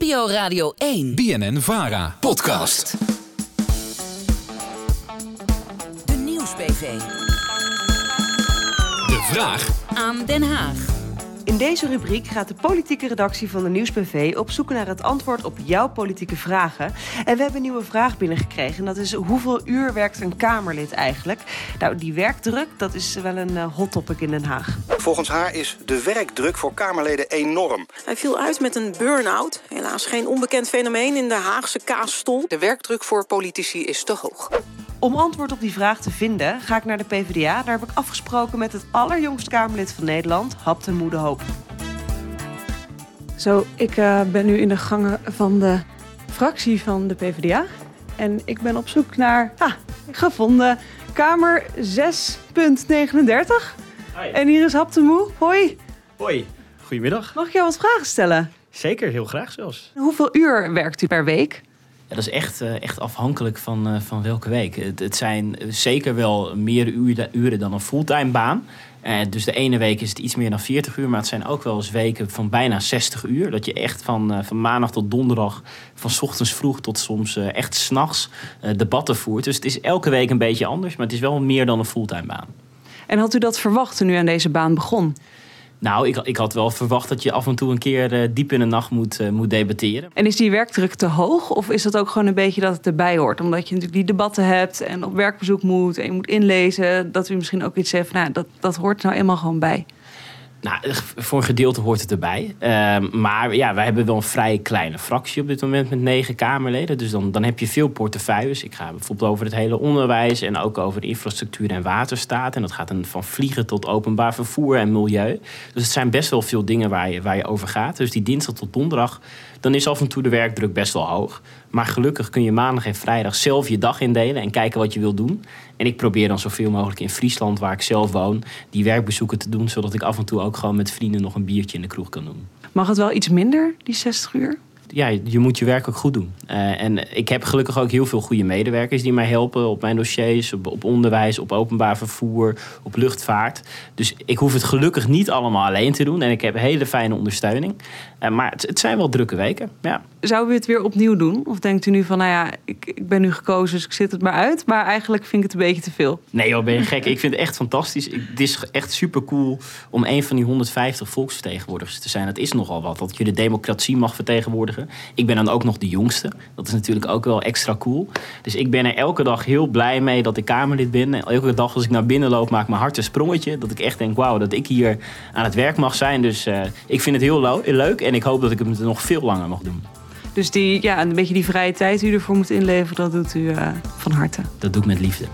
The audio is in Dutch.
NPO Radio 1. BNN Vara. Podcast. De Nieuws-PV. De vraag Aan Den Haag. In deze rubriek gaat de politieke redactie van de Nieuwsbv op zoek naar het antwoord op jouw politieke vragen. En we hebben een nieuwe vraag binnengekregen. En dat is hoeveel uur werkt een Kamerlid eigenlijk? Nou, die werkdruk, dat is wel een eh, hot topic in Den Haag. Volgens haar is de werkdruk voor Kamerleden enorm. Hij viel uit met een burn-out. Helaas geen onbekend fenomeen in de Haagse kaasstol. De werkdruk voor politici is te hoog. Om antwoord op die vraag te vinden, ga ik naar de PvdA. Daar heb ik afgesproken met het allerjongste Kamerlid van Nederland, Hapte Moede Hoop. Zo, ik eh, ben nu in de gangen van de fractie van de PvdA. En ik ben op zoek naar, ah, gevonden, Kamer 6.39. En hier is Hapte Moe. Hoi, Hoi, goedemiddag. mag ik jou wat vragen stellen? Zeker, heel graag zelfs. Hoeveel uur werkt u per week? Ja, dat is echt, eh, echt afhankelijk van, eh, van welke week. Het, zijn zeker wel meer uren, dan een fulltime baan. Eh, dus de ene week is het iets meer dan 40 uur, maar het zijn ook wel eens weken van bijna 60 uur. Dat je echt van, van maandag tot donderdag, van ochtends vroeg tot soms echt s'nachts debatten voert. Dus het is elke week een beetje anders, maar het is wel meer dan een fulltime baan. En had u dat verwacht toen u aan deze baan begon? Nou, ik, ik had wel verwacht dat je af en toe een keer eh, diep in de nacht moet, eh, moet debatteren. En is die werkdruk te hoog? Of is dat ook gewoon een beetje dat het erbij hoort? Omdat je natuurlijk die debatten hebt en op werkbezoek moet en je moet inlezen. Dat u misschien ook iets zegt nou, dat, dat hoort nou eenmaal gewoon bij. Nou, voor een gedeelte hoort het erbij. Ehm, maar ja, wij hebben wel een vrij kleine fractie op dit moment met negen Kamerleden. Dus dan, dan heb je veel portefeuilles. Ik ga bijvoorbeeld over het hele onderwijs en ook over de infrastructuur en waterstaat. En dat gaat dan van vliegen tot openbaar vervoer en milieu. Dus het zijn best wel veel dingen waar je, waar je over gaat. Dus die dinsdag tot donderdag, dan is af en toe de werkdruk best wel hoog. Maar gelukkig kun je maandag en vrijdag zelf je dag indelen en kijken wat je wil doen. En ik probeer dan zoveel mogelijk in Friesland, waar ik zelf woon, die werkbezoeken te doen. Zodat ik af en toe ook gewoon met vrienden nog een biertje in de kroeg kan doen. Mag het wel iets minder, die 60 uur? Ja, je moet je werk ook goed doen. Eh, en ik heb gelukkig ook heel veel goede medewerkers die mij helpen op mijn dossiers, op, op onderwijs, op openbaar vervoer, op luchtvaart. Dus ik hoef het gelukkig niet allemaal alleen te doen. En ik heb hele fijne ondersteuning. Eh, maar het, het zijn wel drukke weken. Ja. Zou u het weer opnieuw doen? Of denkt u nu van, nou ja, ik, ik ben nu gekozen, dus ik zit het maar uit. Maar eigenlijk vind ik het een beetje te veel. Nee joh, ben je gek. Ik vind het echt fantastisch. Ik- Het is echt super cool om een van die 150 volksvertegenwoordigers te zijn. Dat is nogal wat. Dat je de democratie mag vertegenwoordigen. Ik ben dan ook nog de jongste. Dat is natuurlijk ook wel extra cool. Dus ik ben er elke dag heel blij mee dat ik Kamerlid ben. En elke dag als ik naar binnen loop maakt mijn hart een sprongetje. Dat ik echt denk, wauw, dat ik hier aan het werk mag zijn. Dus eh, ik vind het heel leuk. En ik hoop dat ik het nog veel langer mag doen. Dus die, ja, een beetje die vrije tijd die u ervoor moet inleveren, dat doet u eh, van harte. Dat doe ik met liefde.